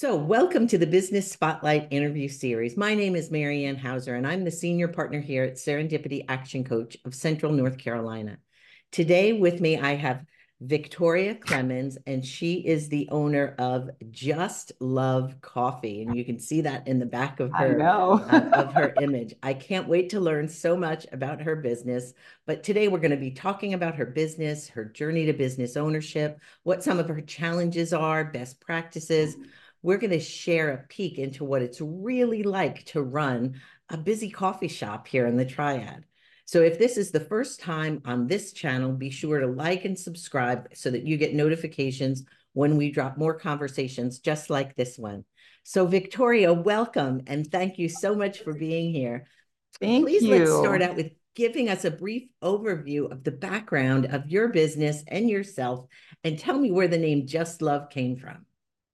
So, welcome to the Business Spotlight interview series. My name is Mary Ann Hauser, and I'm the senior partner here at Serendipity Action Coach of Central North Carolina. Today, with me, I have Victoria Clemons, and she is the owner of Just Love Coffee, and you can see that in the back of her uh, of her image. I can't wait to learn so much about her business. But today we're going to be talking about her business, her journey to business ownership, what some of her challenges are, best practices. We're going to share a peek into what it's really like to run a busy coffee shop here in the Triad. So if this is the first time on this channel, be sure to like and subscribe so that you get notifications when we drop more conversations just like this one. So Victoria, welcome and thank you so much for being here. Thank Please you. let's start out with giving us a brief overview of the background of your business and yourself and tell me where the name Just Love came from.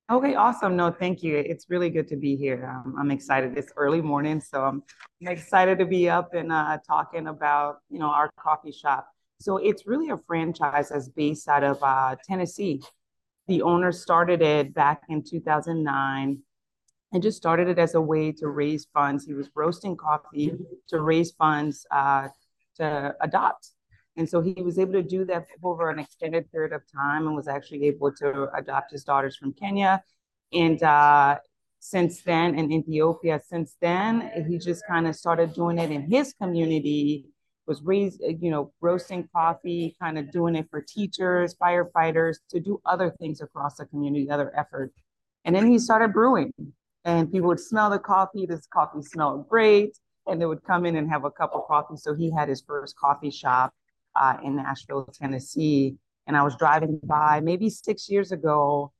Okay, awesome. No, thank you. It's really good to be here. Um, I'm excited. It's early morning, so I'm, excited to be up and uh, talking about you know our coffee shop. So it's really a franchise that's based out of uh, Tennessee. The owner started it back in 2009 and just started it as a way to raise funds. He was roasting coffee to raise funds uh, to adopt and so he was able to do that over an extended period of time and was actually able to adopt his daughters from Kenya. And uh, since then, in Ethiopia, since then, he just kind of started doing it in his community, was raised, you know, roasting coffee, kind of doing it for teachers, firefighters, to do other things across the community, other efforts. And then he started brewing, and people would smell the coffee. This coffee smelled great. And they would come in and have a cup of coffee. So he had his first coffee shop uh, in Nashville, Tennessee. And I was driving by maybe six years ago,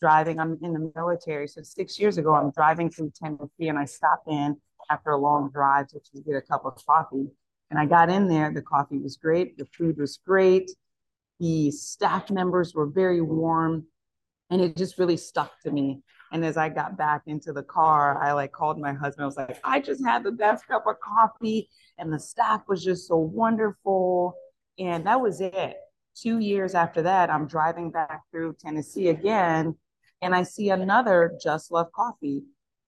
driving, I'm in the military. So six years ago, I'm driving through Tennessee and I stopped in after a long drive to, to get a cup of coffee. And I got in there, the coffee was great, the food was great, the staff members were very warm, and it just really stuck to me. And as I got back into the car, I like called my husband. I was like, I just had the best cup of coffee, and the staff was just so wonderful. And that was it. Two years after that, I'm driving back through Tennessee again, and I see another Just Love Coffee.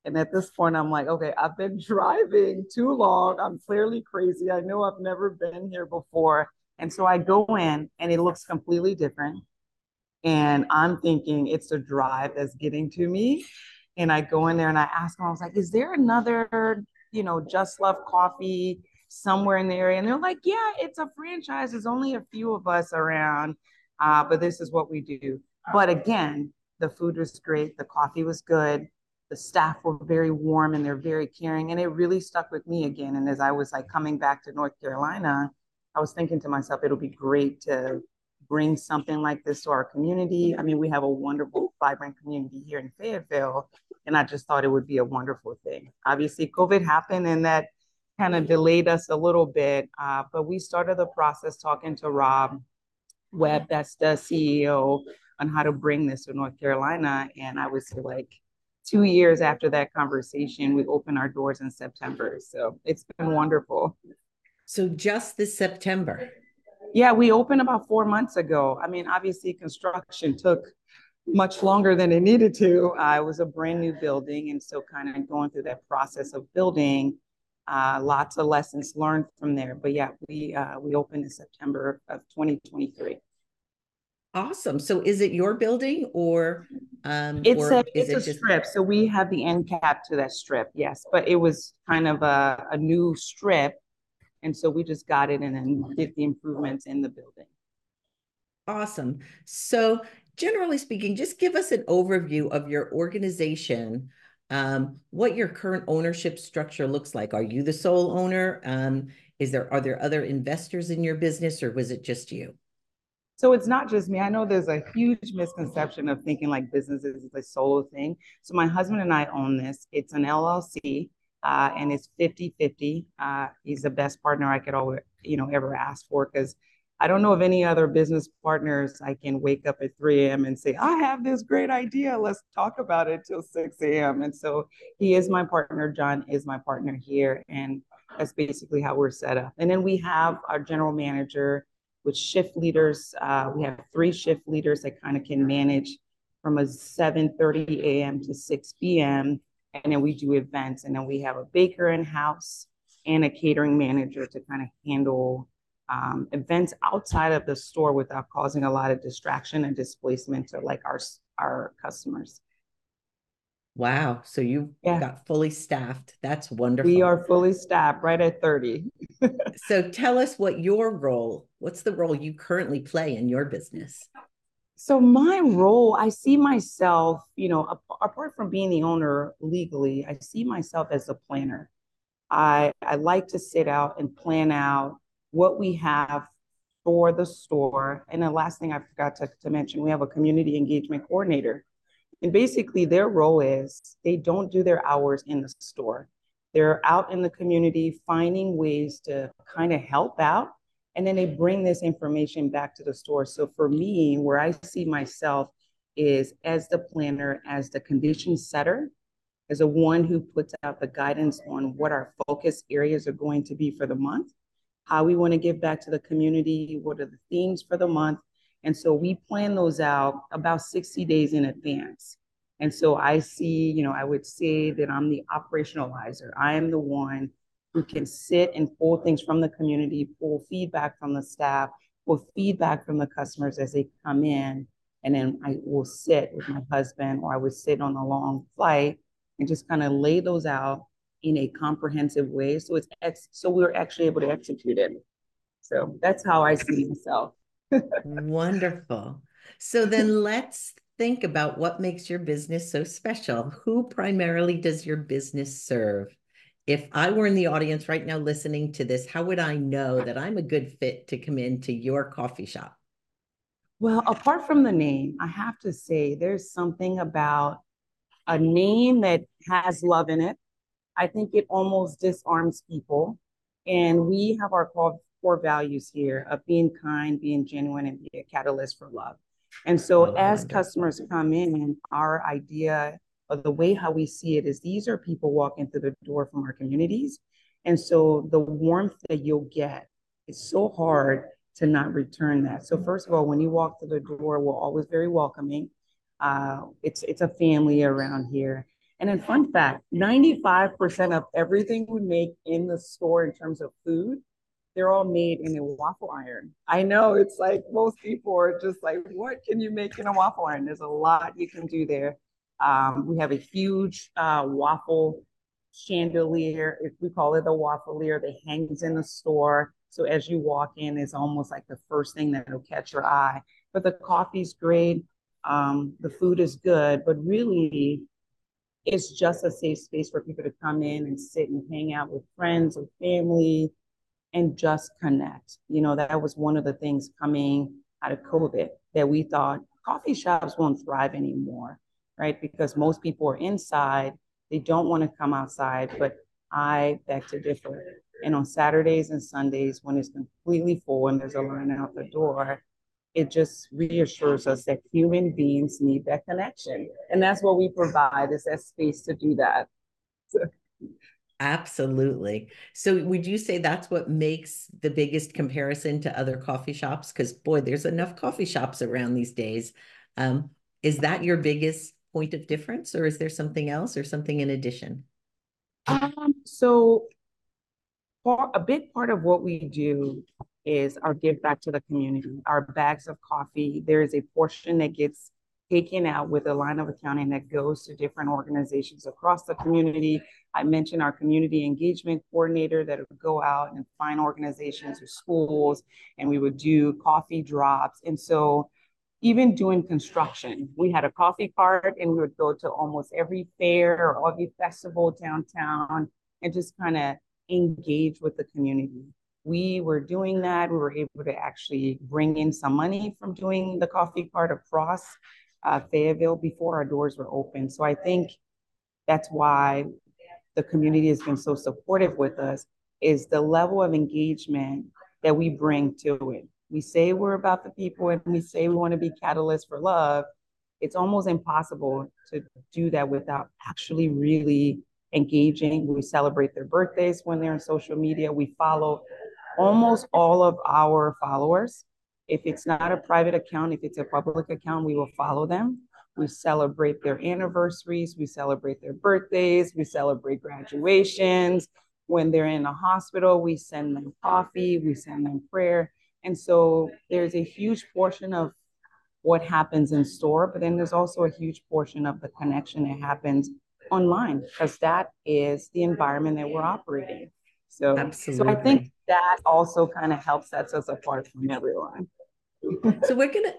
And at this point, I'm like, okay, I've been driving too long. I'm clearly crazy. I know I've never been here before. And so I go in, and it looks completely different. And I'm thinking it's the drive that's getting to me. And I go in there and I ask them, I was like, is there another, you know, Just Love Coffee somewhere in the area. And they're like, yeah, it's a franchise. There's only a few of us around, uh, but this is what we do. But again, the food was great. The coffee was good. The staff were very warm and they're very caring. And it really stuck with me again. And as I was like coming back to North Carolina, I was thinking to myself, it'll be great to bring something like this to our community. I mean, we have a wonderful, vibrant community here in Fayetteville. And I just thought it would be a wonderful thing. Obviously, COVID happened and that kind of delayed us a little bit, uh, but we started the process talking to Rob Webb, that's the CEO, on how to bring this to North Carolina. And I was like, two years after that conversation, we opened our doors in September. So it's been wonderful. So just this September? Yeah, we opened about four months ago. I mean, obviously, construction took much longer than it needed to. Uh, it was a brand new building. And so, kind of going through that process of building, uh, lots of lessons learned from there. But yeah, we uh, we opened in September of 2023. Awesome. So is it your building or um it's or a it's it a just... strip. So we have the end cap to that strip, yes. But it was kind of a, a new strip. And so we just got it and then did the improvements in the building. Awesome. So generally speaking, just give us an overview of your organization um, what your current ownership structure looks like. Are you the sole owner? Um, is there are there other investors in your business, or was it just you? So it's not just me. I know there's a huge misconception of thinking like business is a solo thing. So my husband and I own this. It's an LLC. Uh, and it's 50 50. Uh, he's the best partner I could always, you know, ever ask for because I don't know of any other business partners I can wake up at 3 a.m. and say, I have this great idea. Let's talk about it till 6 a.m. And so he is my partner. John is my partner here. And that's basically how we're set up. And then we have our general manager with shift leaders. Uh, we have three shift leaders that kind of can manage from a 7:30 a.m. to 6 p.m. And then we do events, and then we have a baker in house and a catering manager to kind of handle um, events outside of the store without causing a lot of distraction and displacement to like our our customers. Wow. So you yeah. got fully staffed. That's wonderful. We are fully staffed right at 30. so tell us what your role, what's the role you currently play in your business? So my role, I see myself, you know, apart from being the owner legally, I see myself as a planner. I I like to sit out and plan out what we have for the store. And the last thing I forgot to, to mention, we have a community engagement coordinator and basically, their role is they don't do their hours in the store. They're out in the community finding ways to kind of help out. And then they bring this information back to the store. So for me, where I see myself is as the planner, as the condition setter, as a one who puts out the guidance on what our focus areas are going to be for the month, how we want to give back to the community, what are the themes for the month, and so we plan those out about 60 days in advance. And so I see, you know, I would say that I'm the operationalizer. I am the one who can sit and pull things from the community, pull feedback from the staff, pull feedback from the customers as they come in. And then I will sit with my husband or I would sit on a long flight and just kind of lay those out in a comprehensive way. So it's ex- so we are actually able to execute it. So that's how I see myself. Wonderful. So then let's think about what makes your business so special. Who primarily does your business serve? If I were in the audience right now listening to this, how would I know that I'm a good fit to come into your coffee shop? Well, apart from the name, I have to say there's something about a name that has love in it. I think it almost disarms people. And we have our core values here of being kind, being genuine, and be a catalyst for love. And so as customers come in, and our idea of the way how we see it is these are people walking through the door from our communities. And so the warmth that you'll get, it's so hard to not return that. So first of all, when you walk through the door, we're always very welcoming. Uh, it's it's a family around here. And in fun fact, 95% of everything we make in the store in terms of food they're all made in a waffle iron. I know it's like most people are just like, what can you make in a waffle iron? There's a lot you can do there. Um, we have a huge uh, waffle chandelier, if we call it the waffleier, that hangs in the store. So as you walk in, it's almost like the first thing that will catch your eye. But the coffee's great, um, the food is good, but really, it's just a safe space for people to come in and sit and hang out with friends or family and just connect. You know, that was one of the things coming out of COVID that we thought coffee shops won't thrive anymore, right? Because most people are inside, they don't want to come outside, but I beg to differ. And on Saturdays and Sundays, when it's completely full and there's a line out the door, it just reassures us that human beings need that connection. And that's what we provide is that space to do that. Absolutely. So would you say that's what makes the biggest comparison to other coffee shops? Because boy, there's enough coffee shops around these days. Um, is that your biggest point of difference, or is there something else or something in addition? Um, so a big part of what we do is our give back to the community. Our bags of coffee, there is a portion that gets taken out with a line of accounting that goes to different organizations across the community. I mentioned our community engagement coordinator that would go out and find organizations or schools, and we would do coffee drops. And so, even doing construction, we had a coffee cart and we would go to almost every fair or every festival downtown and just kind of engage with the community. We were doing that. We were able to actually bring in some money from doing the coffee cart across uh, Fayetteville before our doors were open. So I think that's why the community has been so supportive with us is the level of engagement that we bring to it. We say we're about the people and we say we want to be catalysts for love. It's almost impossible to do that without actually really engaging. We celebrate their birthdays when they're on social media. We follow almost all of our followers if it's not a private account, if it's a public account, we will follow them. We celebrate their anniversaries, we celebrate their birthdays, we celebrate graduations. When they're in a hospital, we send them coffee, we send them prayer. And so there's a huge portion of what happens in store, but then there's also a huge portion of the connection that happens online because that is the environment that we're operating. So, Absolutely. so I think that also kind of helps sets us apart from everyone. so we're gonna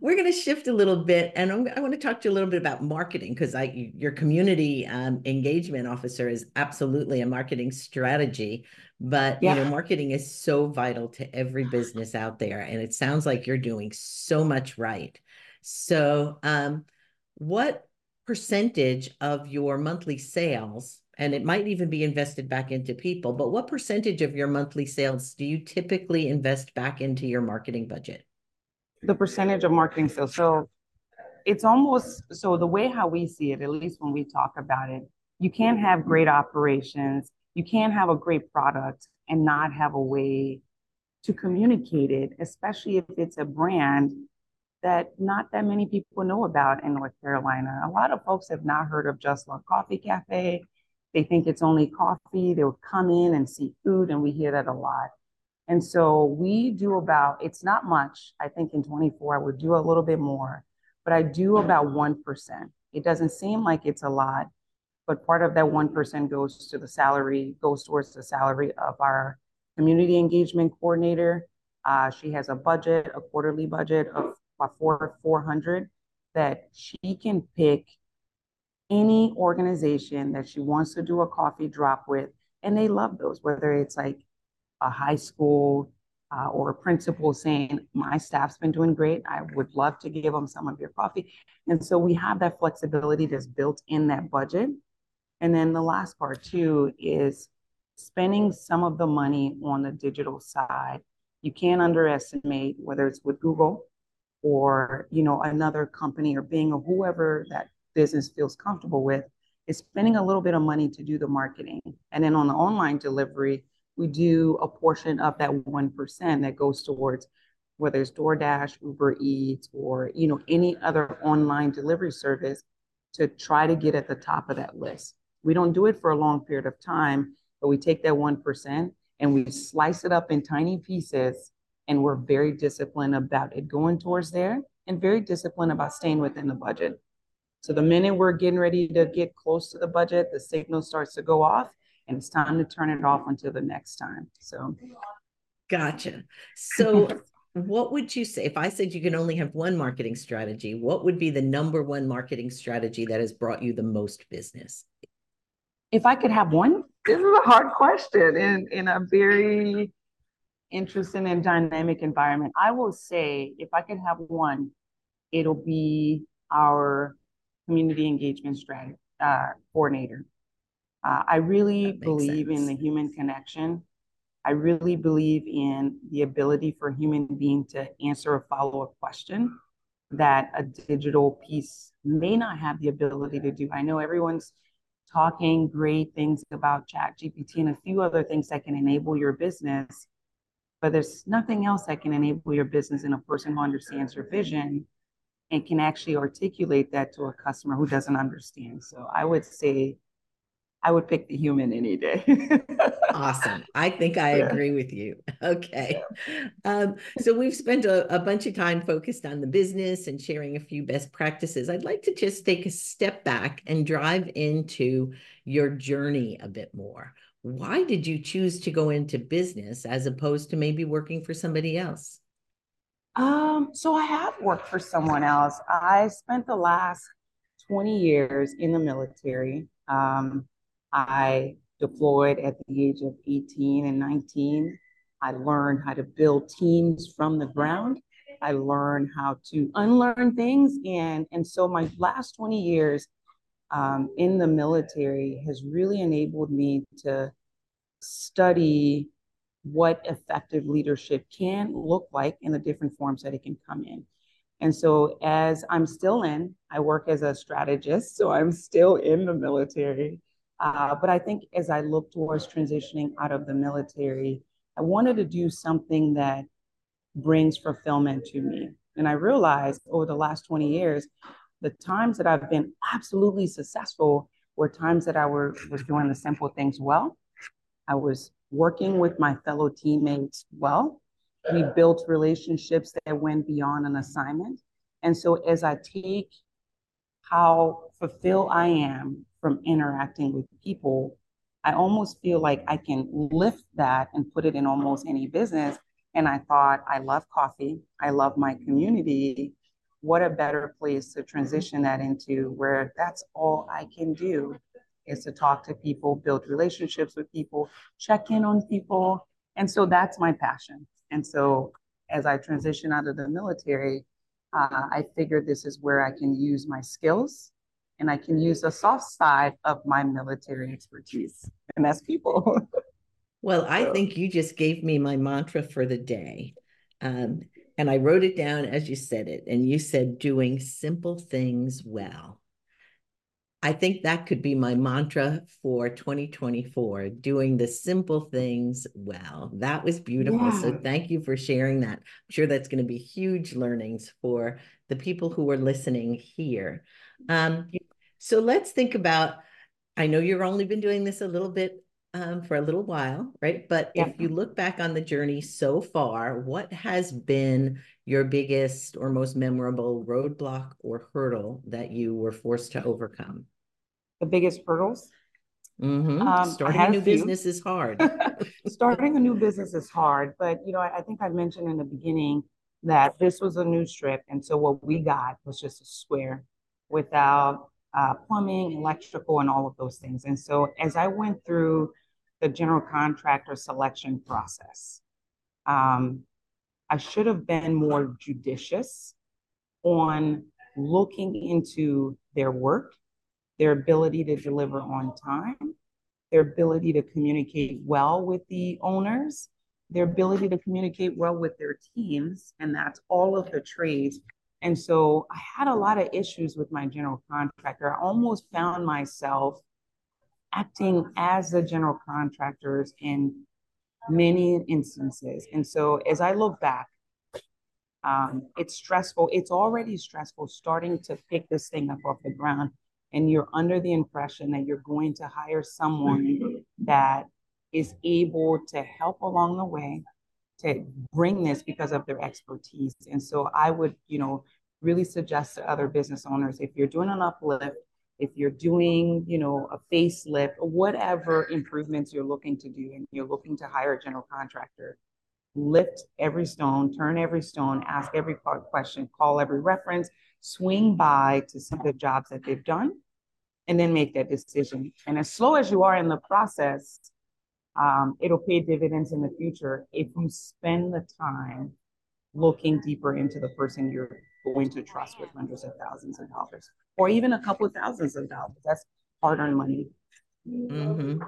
we're going to shift a little bit, and I'm, i want to talk to you a little bit about marketing because I your community um, engagement officer is absolutely a marketing strategy, but yeah. you know marketing is so vital to every business out there, and it sounds like you're doing so much right. So, um, what percentage of your monthly sales? And it might even be invested back into people, but what percentage of your monthly sales do you typically invest back into your marketing budget? the percentage of marketing sales. So it's almost so the way how we see it, at least when we talk about it, you can't have great operations, you can't have a great product and not have a way to communicate it, especially if it's a brand that not that many people know about in North Carolina. A lot of folks have not heard of Just Love Coffee Cafe. They think it's only coffee. They'll come in and see food, and we hear that a lot. And so we do about, it's not much. I think in 24, I would do a little bit more, but I do about 1%. It doesn't seem like it's a lot, but part of that 1% goes to the salary, goes towards the salary of our community engagement coordinator. Uh, she has a budget, a quarterly budget of four, 400 that she can pick any organization that she wants to do a coffee drop with. And they love those, whether it's like a high school uh, or a principal saying, my staff's been doing great. I would love to give them some of your coffee. And so we have that flexibility that's built in that budget. And then the last part too is spending some of the money on the digital side. You can't underestimate whether it's with Google or you know another company or Bing or whoever that business feels comfortable with is spending a little bit of money to do the marketing. And then on the online delivery, we do a portion of that 1% that goes towards whether it's DoorDash, Uber Eats, or you know any other online delivery service to try to get at the top of that list. We don't do it for a long period of time, but we take that 1% and we slice it up in tiny pieces and we're very disciplined about it going towards there and very disciplined about staying within the budget. So the minute we're getting ready to get close to the budget, the signal starts to go off and it's time to turn it off until the next time. So, gotcha. So, what would you say if I said you can only have one marketing strategy? What would be the number one marketing strategy that has brought you the most business? If I could have one, this is a hard question in, in a very interesting and dynamic environment. I will say, if I could have one, it'll be our community engagement strategy uh, coordinator. Uh, I really believe sense. in the human connection. I really believe in the ability for a human being to answer a follow-up question that a digital piece may not have the ability to do. I know everyone's talking great things about chat gpt and a few other things that can enable your business but there's nothing else that can enable your business in a person who understands your vision and can actually articulate that to a customer who doesn't understand so i would say I would pick the human any day. awesome. I think I yeah. agree with you. Okay. Um, so we've spent a, a, bunch of time focused on the business and sharing a few best practices. I'd like to just take a step back and drive into your journey a bit more. Why did you choose to go into business as opposed to maybe working for somebody else? Um, so I have worked for someone else. I spent the last 20 years in the military. Um, I deployed at the age of 18 and 19. I learned how to build teams from the ground. I learned how to unlearn things. And, and so my last 20 years um, in the military has really enabled me to study what effective leadership can look like in the different forms that it can come in. And so, as I'm still in, I work as a strategist, so I'm still in the military. Uh, but I think as I look towards transitioning out of the military, I wanted to do something that brings fulfillment to me. And I realized over the last 20 years, the times that I've been absolutely successful were times that I were, was doing the simple things well. I was working with my fellow teammates well. We built relationships that went beyond an assignment. And so as I take how fulfilled I am from interacting with people, I almost feel like I can lift that and put it in almost any business. And I thought, I love coffee. I love my community. What a better place to transition that into where that's all I can do is to talk to people, build relationships with people, check in on people. And so that's my passion. And so as I transition out of the military, uh, I figured this is where I can use my skills and I can use the soft side of my military expertise, and that's people. well, I so. think you just gave me my mantra for the day. Um, and I wrote it down as you said it, and you said doing simple things well. I think that could be my mantra for 2024 doing the simple things well. That was beautiful. Yeah. So, thank you for sharing that. I'm sure that's going to be huge learnings for the people who are listening here. Um, so, let's think about I know you've only been doing this a little bit um, for a little while, right? But yeah. if you look back on the journey so far, what has been your biggest or most memorable roadblock or hurdle that you were forced to overcome? The biggest hurdles. Mm-hmm. Um, Starting a new a business is hard. Starting a new business is hard, but you know, I, I, think I mentioned in the beginning that this was a new strip, and so what we got was just a square without uh, plumbing, electrical, and all of those things. And so as I went through the general contractor selection process, um, I should have been more judicious on looking into their work their ability to deliver on time, their ability to communicate well with the owners, their ability to communicate well with their teams, and that's all of the trades. And so I had a lot of issues with my general contractor. I almost found myself acting as the general contractors in many instances. And so as I look back, um, it's stressful. It's already stressful starting to pick this thing up off the ground and you're under the impression that you're going to hire someone that is able to help along the way to bring this because of their expertise. And so I would, you know, really suggest to other business owners if you're doing an uplift, if you're doing, you know, a facelift whatever improvements you're looking to do and you're looking to hire a general contractor, lift every stone, turn every stone, ask every question, call every reference, swing by to see the jobs that they've done and then make that decision. And as slow as you are in the process, um, it'll pay dividends in the future if you spend the time looking deeper into the person you're going to trust with hundreds of thousands of dollars or even a couple of thousands of dollars. That's hard earned money. Mm-hmm.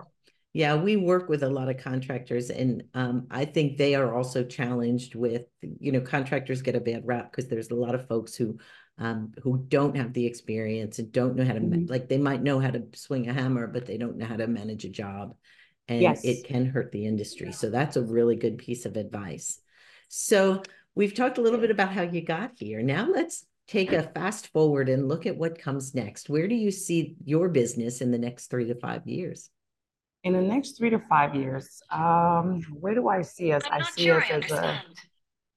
Yeah, we work with a lot of contractors, and um, I think they are also challenged with, you know, contractors get a bad rap because there's a lot of folks who um, who don't have the experience and don't know how to mm-hmm. like they might know how to swing a hammer, but they don't know how to manage a job, and yes. it can hurt the industry. So that's a really good piece of advice. So we've talked a little bit about how you got here. Now let's take a fast forward and look at what comes next. Where do you see your business in the next three to five years? In the next three to five years, um, where do I see us? i see sure us I as a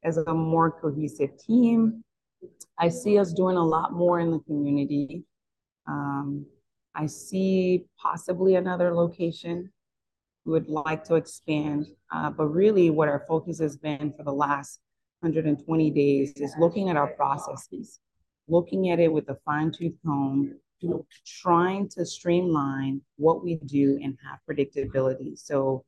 as a more cohesive team. I see us doing a lot more in the community. Um, I see possibly another location. We would like to expand, uh, but really, what our focus has been for the last 120 days is looking at our processes, looking at it with a fine tooth comb, trying to streamline what we do and have predictability. So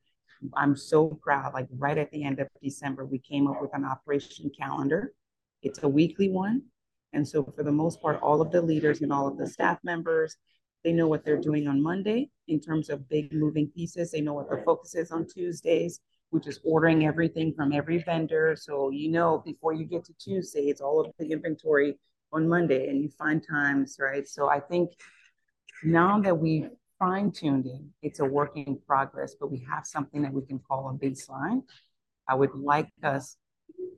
I'm so proud. Like right at the end of December, we came up with an operation calendar. It's a weekly one. And so for the most part, all of the leaders and all of the staff members, they know what they're doing on Monday in terms of big moving pieces. They know what the focus is on Tuesdays, which is ordering everything from every vendor. So you know before you get to Tuesday, it's all of the inventory on Monday and you find times, right? So I think now that we've fine tuned it, it's a work in progress, but we have something that we can call a baseline. I would like us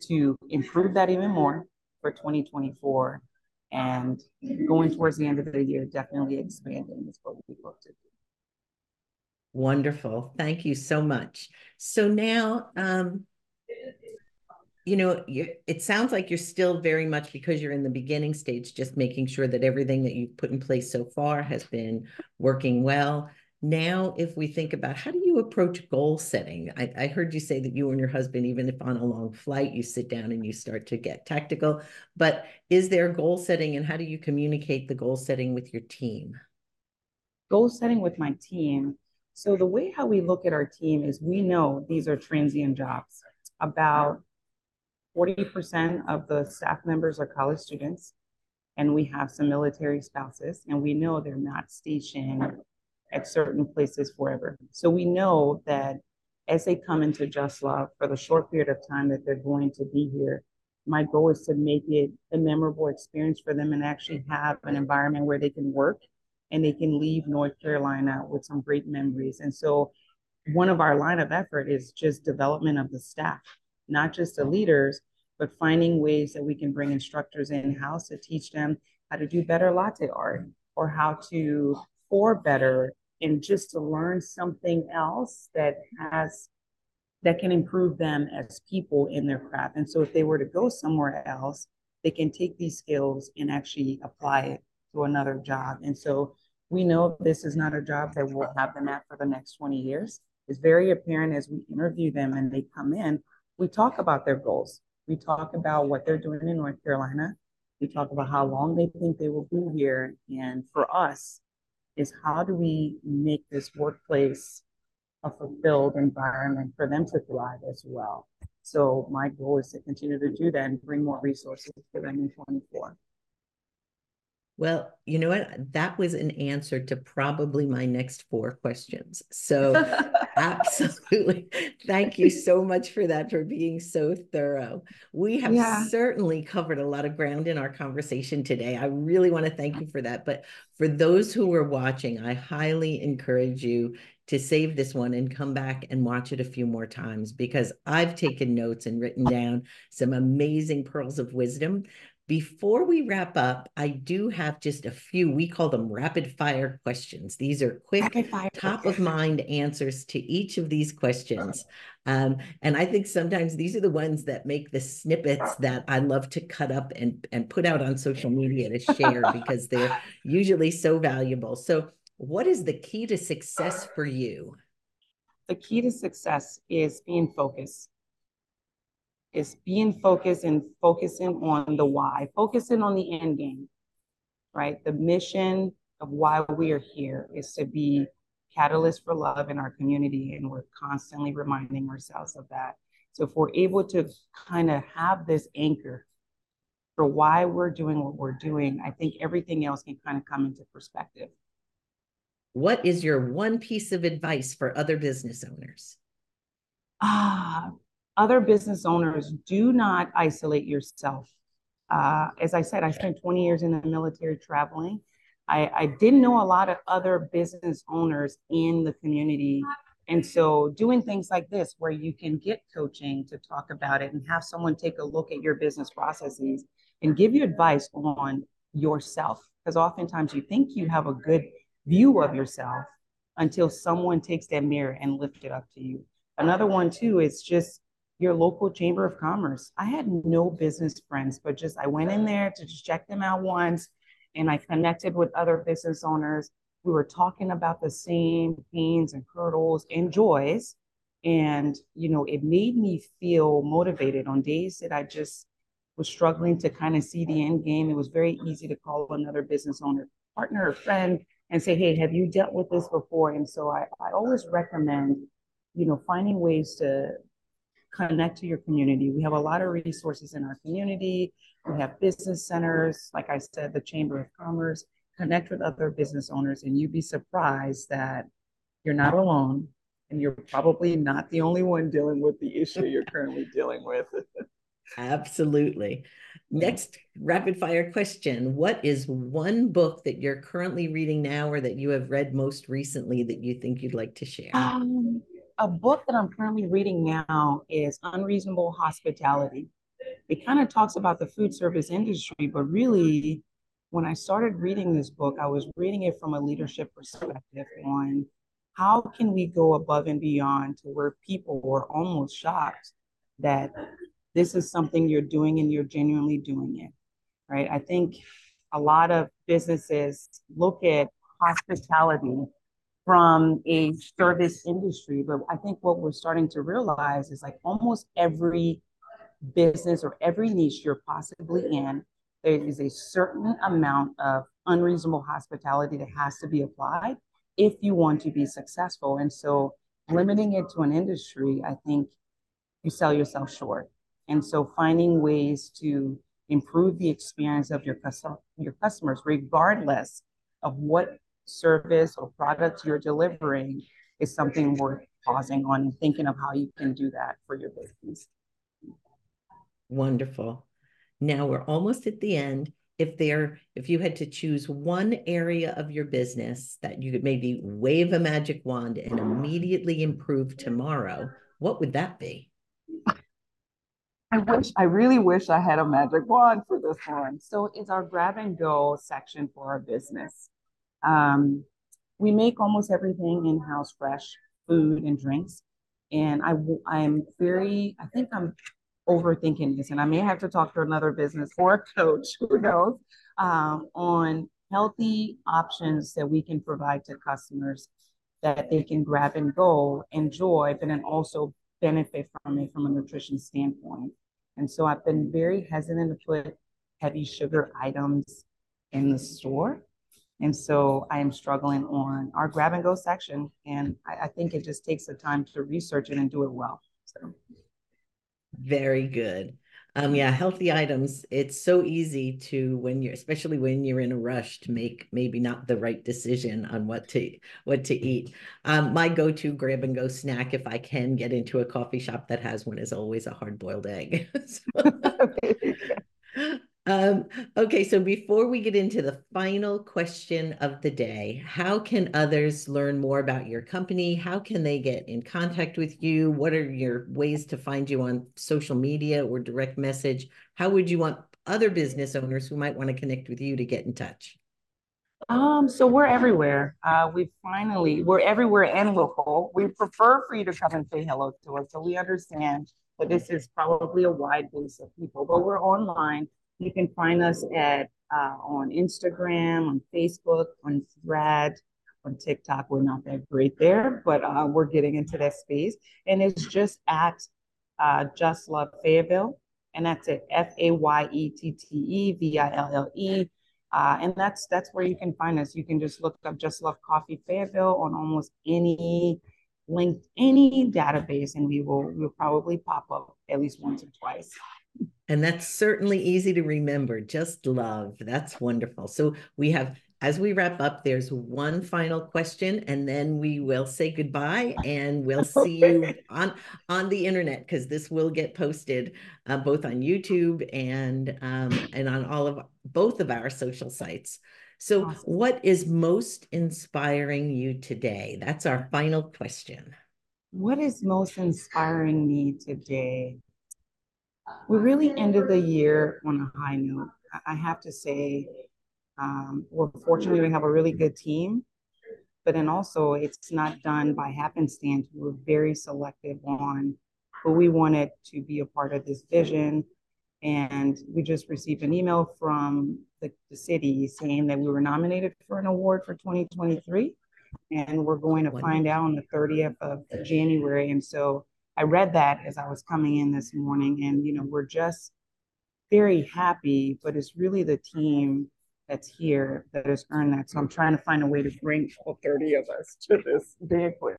to improve that even more for 2024 And going towards the end of the year, definitely expanding is what we look to do. Wonderful. Thank you so much. So now, um, you know, you, it sounds like you're still very much because you're in the beginning stage, just making sure that everything that you've put in place so far has been working well. Now, if we think about how do you approach goal setting? I, I heard you say that you and your husband, even if on a long flight, you sit down and you start to get tactical. But is there goal setting and how do you communicate the goal setting with your team? Goal setting with my team. So the way how we look at our team is we know these are transient jobs. About 40% of the staff members are college students, and we have some military spouses, and we know they're not stationed at certain places forever. So we know that as they come into Just Love for the short period of time that they're going to be here, my goal is to make it a memorable experience for them and actually have an environment where they can work and they can leave North Carolina with some great memories. And so one of our line of effort is just development of the staff, not just the leaders, but finding ways that we can bring instructors in-house to teach them how to do better latte art or how to pour better and just to learn something else that has that can improve them as people in their craft. And so if they were to go somewhere else, they can take these skills and actually apply it to another job. And so we know this is not a job that we'll have them at for the next 20 years. It's very apparent as we interview them and they come in, we talk about their goals. We talk about what they're doing in North Carolina. We talk about how long they think they will be here. And for us, is how do we make this workplace a fulfilled environment for them to thrive as well. So my goal is to continue to do that and bring more resources for them in 24. Well, you know what? That was an answer to probably my next four questions. So, absolutely. Thank you so much for that, for being so thorough. We have yeah. certainly covered a lot of ground in our conversation today. I really want to thank you for that. But for those who are watching, I highly encourage you to save this one and come back and watch it a few more times because I've taken notes and written down some amazing pearls of wisdom. Before we wrap up, I do have just a few, we call them rapid fire questions. These are quick, top of mind answers to each of these questions. Um, and I think sometimes these are the ones that make the snippets that I love to cut up and, and put out on social media to share because they're usually so valuable. So, what is the key to success for you? The key to success is being focused is being focused and focusing on the why, focusing on the end game, right? The mission of why we are here is to be catalyst for love in our community, and we're constantly reminding ourselves of that. So if we're able to kind of have this anchor for why we're doing what we're doing, I think everything else can kind of come into perspective. What is your one piece of advice for other business owners? Ah, other business owners, do not isolate yourself. Uh, as I said, I spent 20 years in the military traveling. I, I didn't know a lot of other business owners in the community. And so doing things like this, where you can get coaching to talk about it and have someone take a look at your business processes and give you advice on yourself. Because oftentimes you think you have a good view of yourself until someone takes that mirror and lift it up to you. Another one too is just your local chamber of commerce. I had no business friends, but just I went in there to just check them out once and I connected with other business owners. We were talking about the same pains and hurdles and joys. And, you know, it made me feel motivated on days that I just was struggling to kind of see the end game. It was very easy to call another business owner, partner, or friend and say, hey, have you dealt with this before? And so I, I always recommend, you know, finding ways to connect to your community. We have a lot of resources in our community. We have business centers, like I said, the Chamber of Commerce. Connect with other business owners, and you'd be surprised that you're not alone, and you're probably not the only one dealing with the issue you're currently dealing with. Absolutely. Next rapid fire question What is one book that you're currently reading now or that you have read most recently that you think you'd like to share? Um, a book that I'm currently reading now is Unreasonable Hospitality. It kind of talks about the food service industry, but really when I started reading this book, I was reading it from a leadership perspective on how can we go above and beyond to where people were almost shocked that this is something you're doing and you're genuinely doing it, right? I think a lot of businesses look at hospitality from a service industry, but I think what we're starting to realize is like almost every business or every niche you're possibly in, there is a certain amount of unreasonable hospitality that has to be applied if you want to be successful. And so limiting it to an industry, I think you sell yourself short. And so finding ways to improve the experience of your custom, your customers, regardless of what service or product you're delivering, is something worth pausing on and thinking of how you can do that for your business. Wonderful. Now we're almost at the end. If there, if you had to choose one area of your business that you could maybe wave a magic wand and immediately improve tomorrow, what would that be? I wish, I really wish I had a magic wand for this one. So it's our grab and go section for our business. Um, we make almost everything in-house fresh food and drinks. And I, I'm very, I think I'm overthinking this, and I may have to talk to another business or a coach, who knows, um, on healthy options that we can provide to customers that they can grab and go, enjoy, but then also benefit from it from a nutrition standpoint. And so I've been very hesitant to put heavy sugar items in the store. And so I am struggling on our grab and go section. And I, I think it just takes the time to research it and do it well. So very good. Um, yeah, healthy items. It's so easy to when you're, especially when you're in a rush, to make maybe not the right decision on what to what to eat. Um, my go-to grab and go snack, if I can get into a coffee shop that has one, is always a hard boiled egg. Um, okay, so before we get into the final question of the day, how can others learn more about your company? How can they get in contact with you? What are your ways to find you on social media or direct message? How would you want other business owners who might want to connect with you to get in touch? Um, so we're everywhere. Uh, we finally, we're everywhere and local. We prefer for you to come and say hello to us. So we understand that this is probably a wide base of people, but we're online you can find us at uh, on Instagram, on Facebook, on Thread, on TikTok. We're not that great there, but uh, we're getting into that space. And it's just at uh, Just Love Fayetteville, and that's it F A Y E T T E V I L L E. Uh, and that's that's where you can find us. You can just look up Just Love Coffee Fayetteville on almost any linked any database, and we will we'll probably pop up at least once or twice. And that's certainly easy to remember. Just love. That's wonderful. So we have, as we wrap up, there's one final question, and then we will say goodbye, and we'll see you on on the internet because this will get posted uh, both on YouTube and um, and on all of both of our social sites. So, awesome. what is most inspiring you today? That's our final question. What is most inspiring me today? We really ended the year on a high note. I have to say, um, we're fortunate we have a really good team, but then also it's not done by happenstance. We're very selective on who we wanted to be a part of this vision. And we just received an email from the, the city saying that we were nominated for an award for 2023. And we're going to find out on the 30th of January. And so I read that as I was coming in this morning, and you know, we're just very happy, but it's really the team that's here that has earned that. So I'm trying to find a way to bring all 30 of us to this banquet.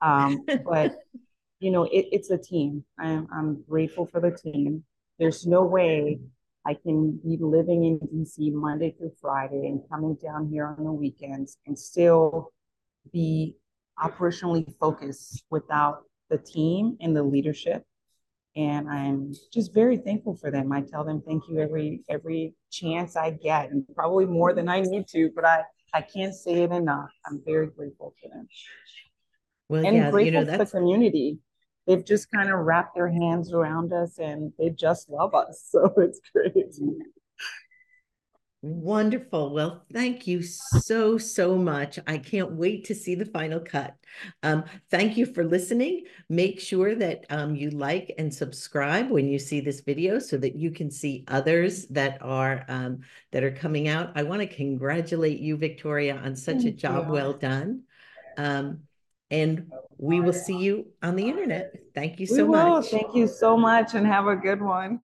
Um, but you know, it, it's a team. I'm, I'm grateful for the team. There's no way I can be living in DC Monday through Friday and coming down here on the weekends and still be operationally focused without the team and the leadership. And I'm just very thankful for them. I tell them thank you every every chance I get, and probably more than I need to, but I, I can't say it enough. I'm very grateful for them. Well, and yeah, grateful you know, for the community. They've just kind of wrapped their hands around us and they just love us. So it's great. Mm-hmm. Wonderful. Well, thank you so, so much. I can't wait to see the final cut. Um, thank you for listening. Make sure that um, you like and subscribe when you see this video so that you can see others that are um, that are coming out. I want to congratulate you, Victoria, on such thank a job you. well done. Um, and we will see you on the internet. Thank you so much. Thank you so much and have a good one.